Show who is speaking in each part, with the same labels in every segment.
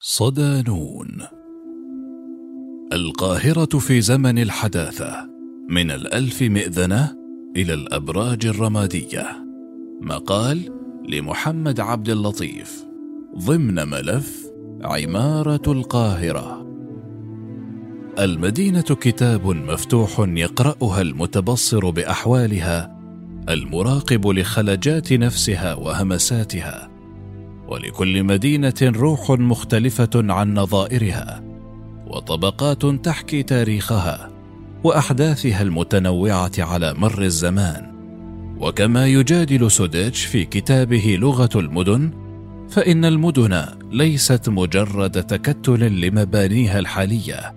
Speaker 1: صدانون. القاهرة في زمن الحداثة من الألف مئذنة إلى الأبراج الرمادية. مقال لمحمد عبد اللطيف. ضمن ملف عمارة القاهرة. المدينة كتاب مفتوح يقرأها المتبصر بأحوالها المراقب لخلجات نفسها وهمساتها. ولكل مدينة روح مختلفة عن نظائرها وطبقات تحكي تاريخها وأحداثها المتنوعة على مر الزمان. وكما يجادل سوديتش في كتابه لغة المدن فإن المدن ليست مجرد تكتل لمبانيها الحالية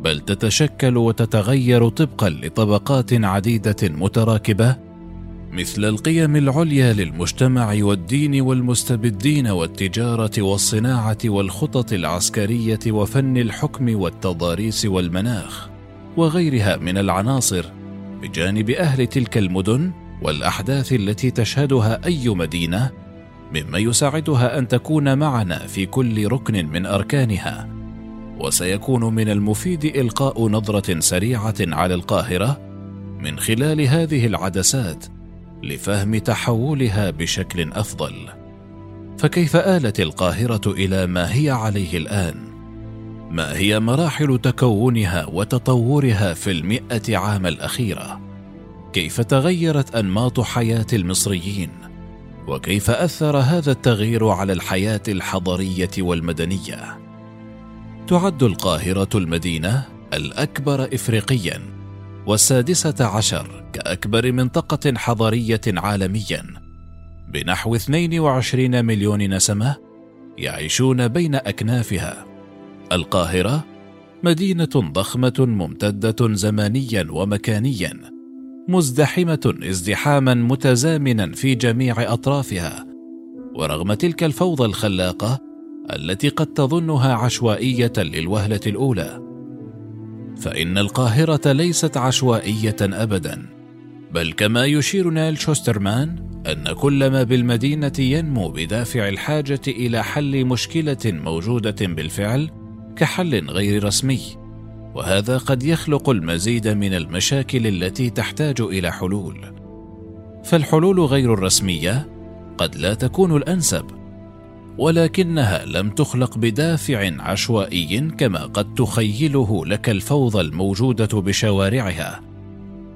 Speaker 1: بل تتشكل وتتغير طبقا لطبقات عديدة متراكبة مثل القيم العليا للمجتمع والدين والمستبدين والتجارة والصناعة والخطط العسكرية وفن الحكم والتضاريس والمناخ وغيرها من العناصر بجانب أهل تلك المدن والأحداث التي تشهدها أي مدينة مما يساعدها أن تكون معنا في كل ركن من أركانها. وسيكون من المفيد إلقاء نظرة سريعة على القاهرة من خلال هذه العدسات لفهم تحولها بشكل أفضل. فكيف آلت القاهرة إلى ما هي عليه الآن؟ ما هي مراحل تكونها وتطورها في المئة عام الأخيرة؟ كيف تغيرت أنماط حياة المصريين؟ وكيف أثر هذا التغيير على الحياة الحضرية والمدنية؟ تعد القاهرة المدينة الأكبر افريقيا. والسادسة عشر كأكبر منطقة حضرية عالميا. بنحو 22 مليون نسمة يعيشون بين أكنافها. القاهرة مدينة ضخمة ممتدة زمانيا ومكانيا مزدحمة ازدحاما متزامنا في جميع أطرافها. ورغم تلك الفوضى الخلاقة التي قد تظنها عشوائية للوهلة الأولى فإن القاهرة ليست عشوائية أبدا بل كما يشير نيل شوسترمان أن كل ما بالمدينة ينمو بدافع الحاجة إلى حل مشكلة موجودة بالفعل كحل غير رسمي وهذا قد يخلق المزيد من المشاكل التي تحتاج إلى حلول. فالحلول غير الرسمية قد لا تكون الأنسب. ولكنها لم تخلق بدافع عشوائي كما قد تخيله لك الفوضى الموجودة بشوارعها.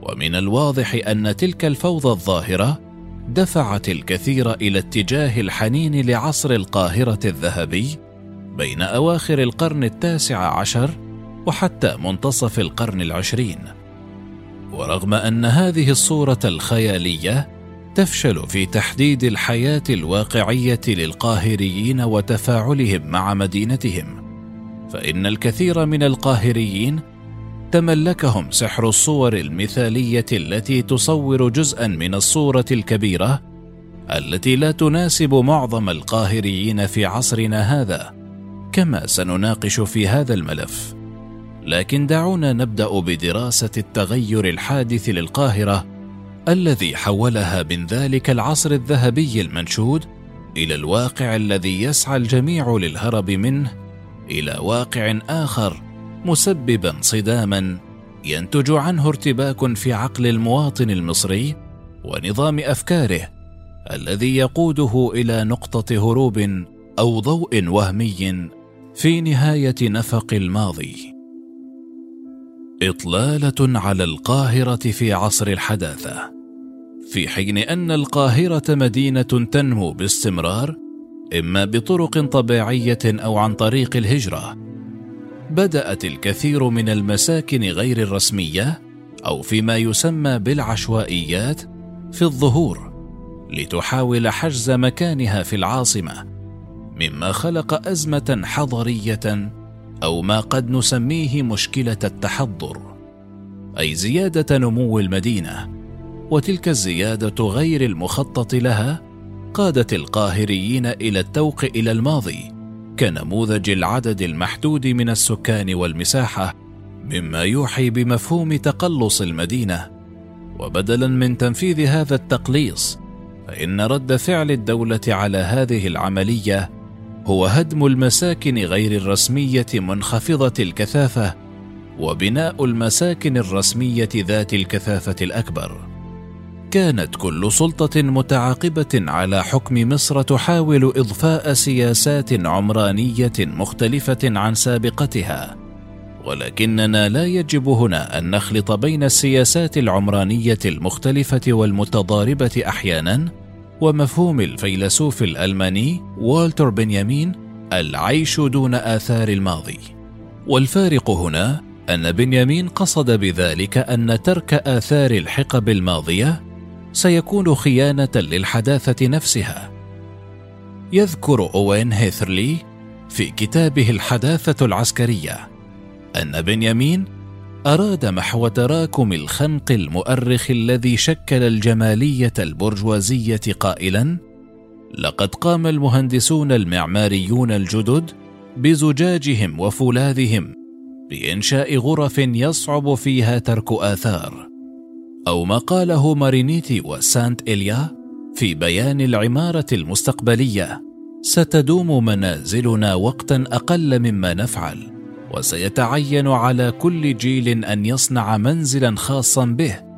Speaker 1: ومن الواضح أن تلك الفوضى الظاهرة دفعت الكثير إلى اتجاه الحنين لعصر القاهرة الذهبي بين أواخر القرن التاسع عشر وحتى منتصف القرن العشرين. ورغم أن هذه الصورة الخيالية تفشل في تحديد الحياة الواقعية للقاهريين وتفاعلهم مع مدينتهم. فإن الكثير من القاهريين تملكهم سحر الصور المثالية التي تصور جزءا من الصورة الكبيرة التي لا تناسب معظم القاهريين في عصرنا هذا كما سنناقش في هذا الملف. لكن دعونا نبدأ بدراسة التغير الحادث للقاهرة الذي حولها من ذلك العصر الذهبي المنشود إلى الواقع الذي يسعى الجميع للهرب منه إلى واقع آخر مسببا صداما ينتج عنه ارتباك في عقل المواطن المصري ونظام أفكاره الذي يقوده إلى نقطة هروب أو ضوء وهمي في نهاية نفق الماضي. إطلالة على القاهرة في عصر الحداثة في حين أن القاهرة مدينة تنمو باستمرار إما بطرق طبيعية أو عن طريق الهجرة. بدأت الكثير من المساكن غير الرسمية أو فيما يسمى بالعشوائيات في الظهور لتحاول حجز مكانها في العاصمة مما خلق أزمة حضرية أو ما قد نسميه مشكلة التحضر أي زيادة نمو المدينة وتلك الزيادة غير المخطط لها قادت القاهريين إلى التوق إلى الماضي كنموذج العدد المحدود من السكان والمساحة مما يوحي بمفهوم تقلص المدينة. وبدلا من تنفيذ هذا التقليص فإن رد فعل الدولة على هذه العملية هو هدم المساكن غير الرسمية منخفضة الكثافة وبناء المساكن الرسمية ذات الكثافة الأكبر. كانت كل سلطة متعاقبة على حكم مصر تحاول إضفاء سياسات عمرانية مختلفة عن سابقتها. ولكننا لا يجب هنا أن نخلط بين السياسات العمرانية المختلفة والمتضاربة أحيانا ومفهوم الفيلسوف الألماني والتر بنيامين العيش دون آثار الماضي. والفارق هنا أن بنيامين قصد بذلك أن ترك آثار الحقب الماضية سيكون خيانة للحداثة نفسها. يذكر أوين هيثرلي في كتابه الحداثة العسكرية أن بنيامين أراد محو تراكم الخنق المؤرخ الذي شكل الجمالية البرجوازية قائلا لقد قام المهندسون المعماريون الجدد بزجاجهم وفولاذهم بإنشاء غرف يصعب فيها ترك آثار أو ما قاله مارينيتي وسانت إليا في بيان العمارة المستقبلية ستدوم منازلنا وقتا أقل مما نفعل وسيتعين على كل جيل أن يصنع منزلا خاصا به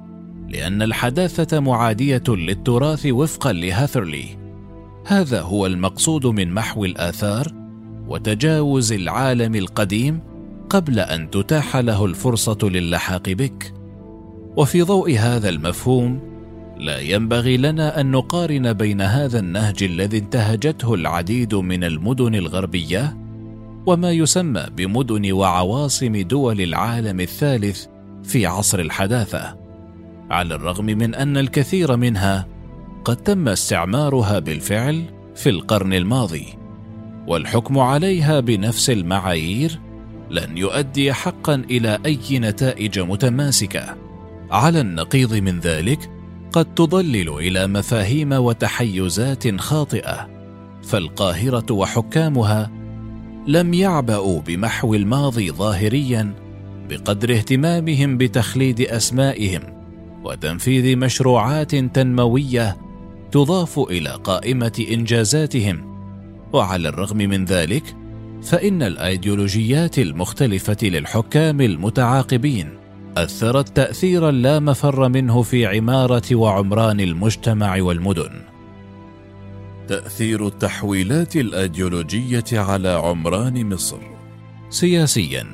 Speaker 1: لأن الحداثة معادية للتراث وفقا لهاثرلي. هذا هو المقصود من محو الآثار وتجاوز العالم القديم قبل أن تتاح له الفرصة للحاق بك. وفي ضوء هذا المفهوم لا ينبغي لنا أن نقارن بين هذا النهج الذي انتهجته العديد من المدن الغربية وما يسمى بمدن وعواصم دول العالم الثالث في عصر الحداثة على الرغم من أن الكثير منها قد تم استعمارها بالفعل في القرن الماضي والحكم عليها بنفس المعايير لن يؤدي حقا إلى أي نتائج متماسكة. على النقيض من ذلك قد تضلل إلى مفاهيم وتحيزات خاطئة فالقاهرة وحكامها لم يعبأوا بمحو الماضي ظاهريا بقدر اهتمامهم بتخليد أسمائهم وتنفيذ مشروعات تنموية تضاف إلى قائمة إنجازاتهم. وعلى الرغم من ذلك فإن الأيديولوجيات المختلفة للحكام المتعاقبين أثرت تاثيرا لا مفر منه في عمارة وعمران المجتمع والمدن. تأثير التحويلات الايديولوجيه على عمران مصر. سياسيا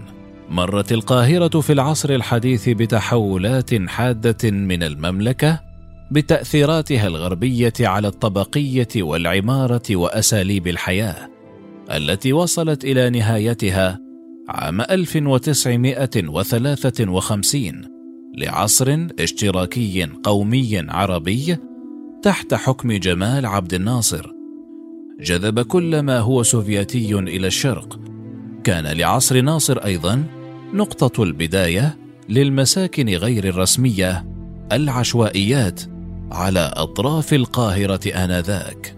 Speaker 1: مرت القاهرة في العصر الحديث بتحولات حادة من المملكة بتأثيراتها الغربية على الطبقية والعمارة وأساليب الحياة التي وصلت إلى نهايتها عام 1953 لعصر اشتراكي قومي عربي تحت حكم جمال عبد الناصر. جذب كل ما هو سوفيتي إلى الشرق. كان لعصر ناصر أيضا نقطة البداية للمساكن غير الرسمية العشوائيات على أطراف القاهرة آنذاك.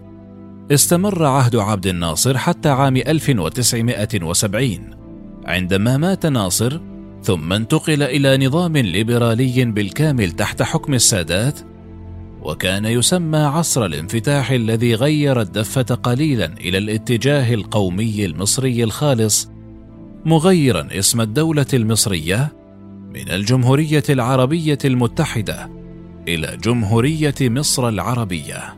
Speaker 1: استمر عهد عبد الناصر حتى عام 1970 عندما مات ناصر ثم انتقل إلى نظام ليبرالي بالكامل تحت حكم السادات وكان يسمى عصر الانفتاح الذي غير الدفة قليلا إلى الاتجاه القومي المصري الخالص مغيرا اسم الدولة المصرية من الجمهورية العربية المتحدة إلى جمهورية مصر العربية.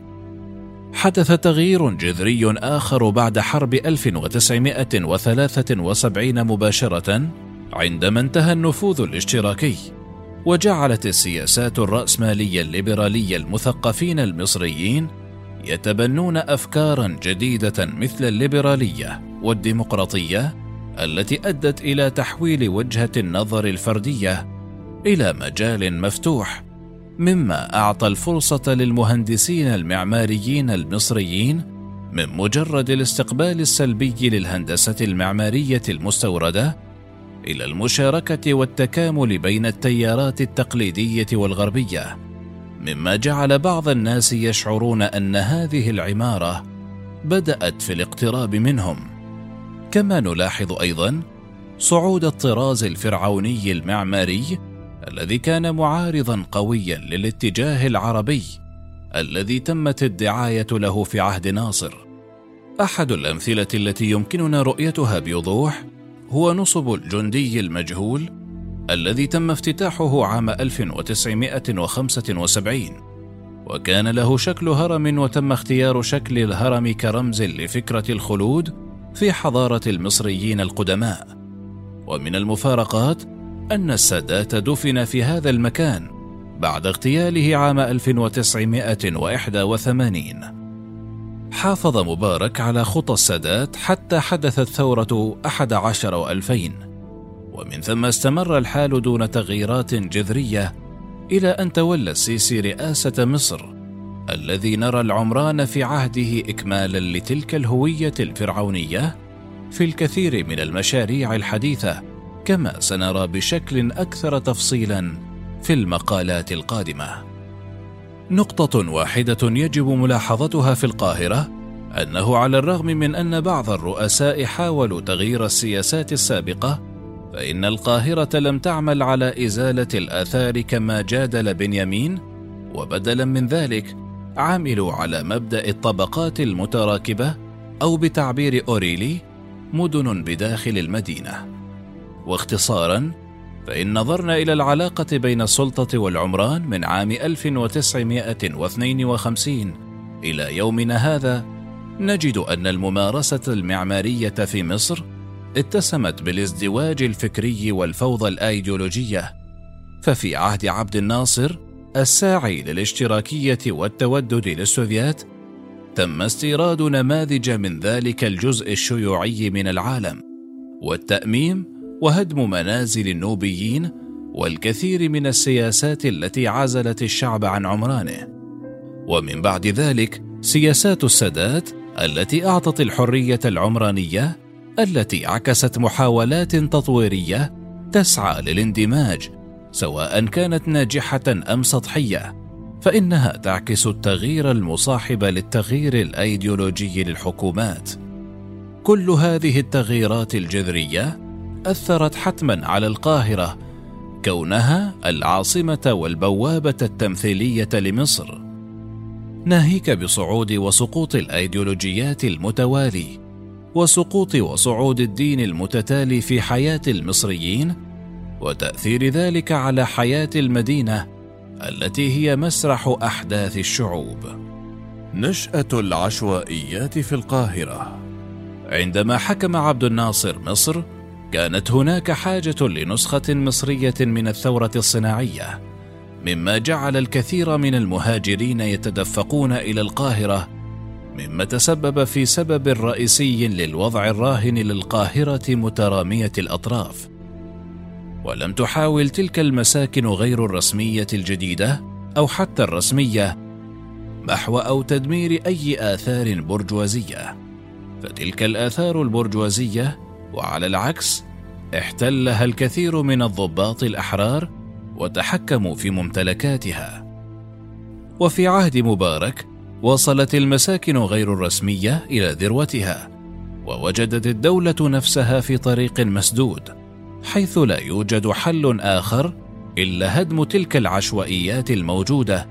Speaker 1: حدث تغيير جذري آخر بعد حرب 1973 مباشرة عندما انتهى النفوذ الاشتراكي. وجعلت السياسات الرأسمالية الليبرالية المثقفين المصريين يتبنون أفكارا جديدة مثل الليبرالية والديمقراطية التي أدت إلى تحويل وجهة النظر الفردية إلى مجال مفتوح مما أعطى الفرصة للمهندسين المعماريين المصريين من مجرد الاستقبال السلبي للهندسة المعمارية المستوردة إلى المشاركة والتكامل بين التيارات التقليدية والغربية مما جعل بعض الناس يشعرون أن هذه العمارة بدأت في الاقتراب منهم. كما نلاحظ أيضا صعود الطراز الفرعوني المعماري الذي كان معارضا قويا للاتجاه العربي الذي تمت الدعاية له في عهد ناصر. أحد الأمثلة التي يمكننا رؤيتها بوضوح هو نصب الجندي المجهول الذي تم افتتاحه عام 1975 وكان له شكل هرم وتم اختيار شكل الهرم كرمز لفكرة الخلود في حضارة المصريين القدماء. ومن المفارقات أن السادات دفن في هذا المكان بعد اغتياله عام 1981 حافظ مبارك على خطى السادات حتى حدثت ثورة أحد عشر وألفين. ومن ثم استمر الحال دون تغييرات جذرية إلى أن تولى السيسي رئاسة مصر الذي نرى العمران في عهده إكمالا لتلك الهوية الفرعونية في الكثير من المشاريع الحديثة كما سنرى بشكل أكثر تفصيلا في المقالات القادمة. نقطة واحدة يجب ملاحظتها في القاهرة أنه على الرغم من أن بعض الرؤساء حاولوا تغيير السياسات السابقة فإن القاهرة لم تعمل على إزالة الآثار كما جادل بنيامين وبدلا من ذلك عملوا على مبدأ الطبقات المتراكبة أو بتعبير أوريلي مدن بداخل المدينة. واختصارا فإن نظرنا إلى العلاقة بين السلطة والعمران من عام 1952 إلى يومنا هذا نجد أن الممارسة المعمارية في مصر اتسمت بالازدواج الفكري والفوضى الأيديولوجية. ففي عهد عبد الناصر الساعي للاشتراكية والتودد للسوفيات تم استيراد نماذج من ذلك الجزء الشيوعي من العالم والتأميم وهدم منازل النوبيين والكثير من السياسات التي عزلت الشعب عن عمرانه. ومن بعد ذلك سياسات السادات التي أعطت الحرية العمرانية التي عكست محاولات تطويرية تسعى للاندماج سواء كانت ناجحة أم سطحية فإنها تعكس التغيير المصاحب للتغيير الأيديولوجي للحكومات. كل هذه التغييرات الجذرية أثرت حتما على القاهرة كونها العاصمة والبوابة التمثيلية لمصر. ناهيك بصعود وسقوط الأيديولوجيات المتوالي وسقوط وصعود الدين المتتالي في حياة المصريين وتأثير ذلك على حياة المدينة التي هي مسرح أحداث الشعوب. نشأة العشوائيات في القاهرة. عندما حكم عبد الناصر مصر كانت هناك حاجة لنسخة مصرية من الثورة الصناعية مما جعل الكثير من المهاجرين يتدفقون إلى القاهرة مما تسبب في سبب رئيسي للوضع الراهن للقاهرة مترامية الأطراف. ولم تحاول تلك المساكن غير الرسمية الجديدة أو حتى الرسمية محو أو تدمير أي آثار برجوازية فتلك الآثار البرجوازية وعلى العكس احتلها الكثير من الضباط الأحرار وتحكموا في ممتلكاتها. وفي عهد مبارك وصلت المساكن غير الرسمية إلى ذروتها ووجدت الدولة نفسها في طريق مسدود حيث لا يوجد حل آخر إلا هدم تلك العشوائيات الموجودة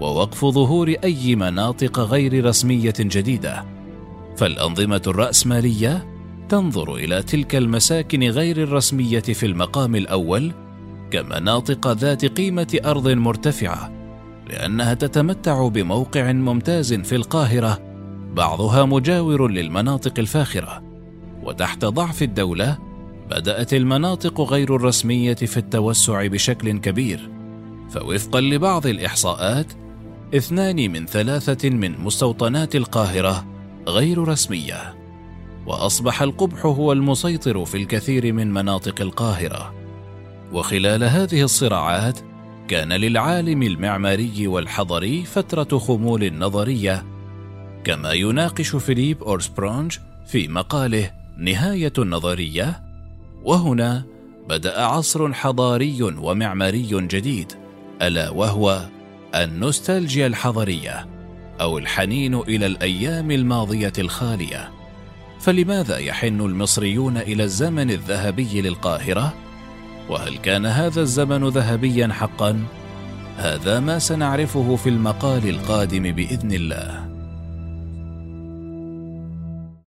Speaker 1: ووقف ظهور أي مناطق غير رسمية جديدة. فالأنظمة الرأسمالية تنظر إلى تلك المساكن غير الرسمية في المقام الأول كمناطق ذات قيمة أرض مرتفعة لأنها تتمتع بموقع ممتاز في القاهرة بعضها مجاور للمناطق الفاخرة. وتحت ضعف الدولة بدأت المناطق غير الرسمية في التوسع بشكل كبير. فوفقا لبعض الإحصاءات اثنان من ثلاثة من مستوطنات القاهرة غير رسمية. وأصبح القبح هو المسيطر في الكثير من مناطق القاهرة. وخلال هذه الصراعات كان للعالم المعماري والحضري فترة خمول نظرية كما يناقش فيليب أورسبرونج في مقاله نهاية النظرية وهنا بدأ عصر حضاري ومعماري جديد ألا وهو النوستالجيا الحضرية أو الحنين إلى الأيام الماضية الخالية. فلماذا يحن المصريون إلى الزمن الذهبي للقاهرة؟ وهل كان هذا الزمن ذهبيا حقا؟ هذا ما سنعرفه في المقال القادم بإذن الله.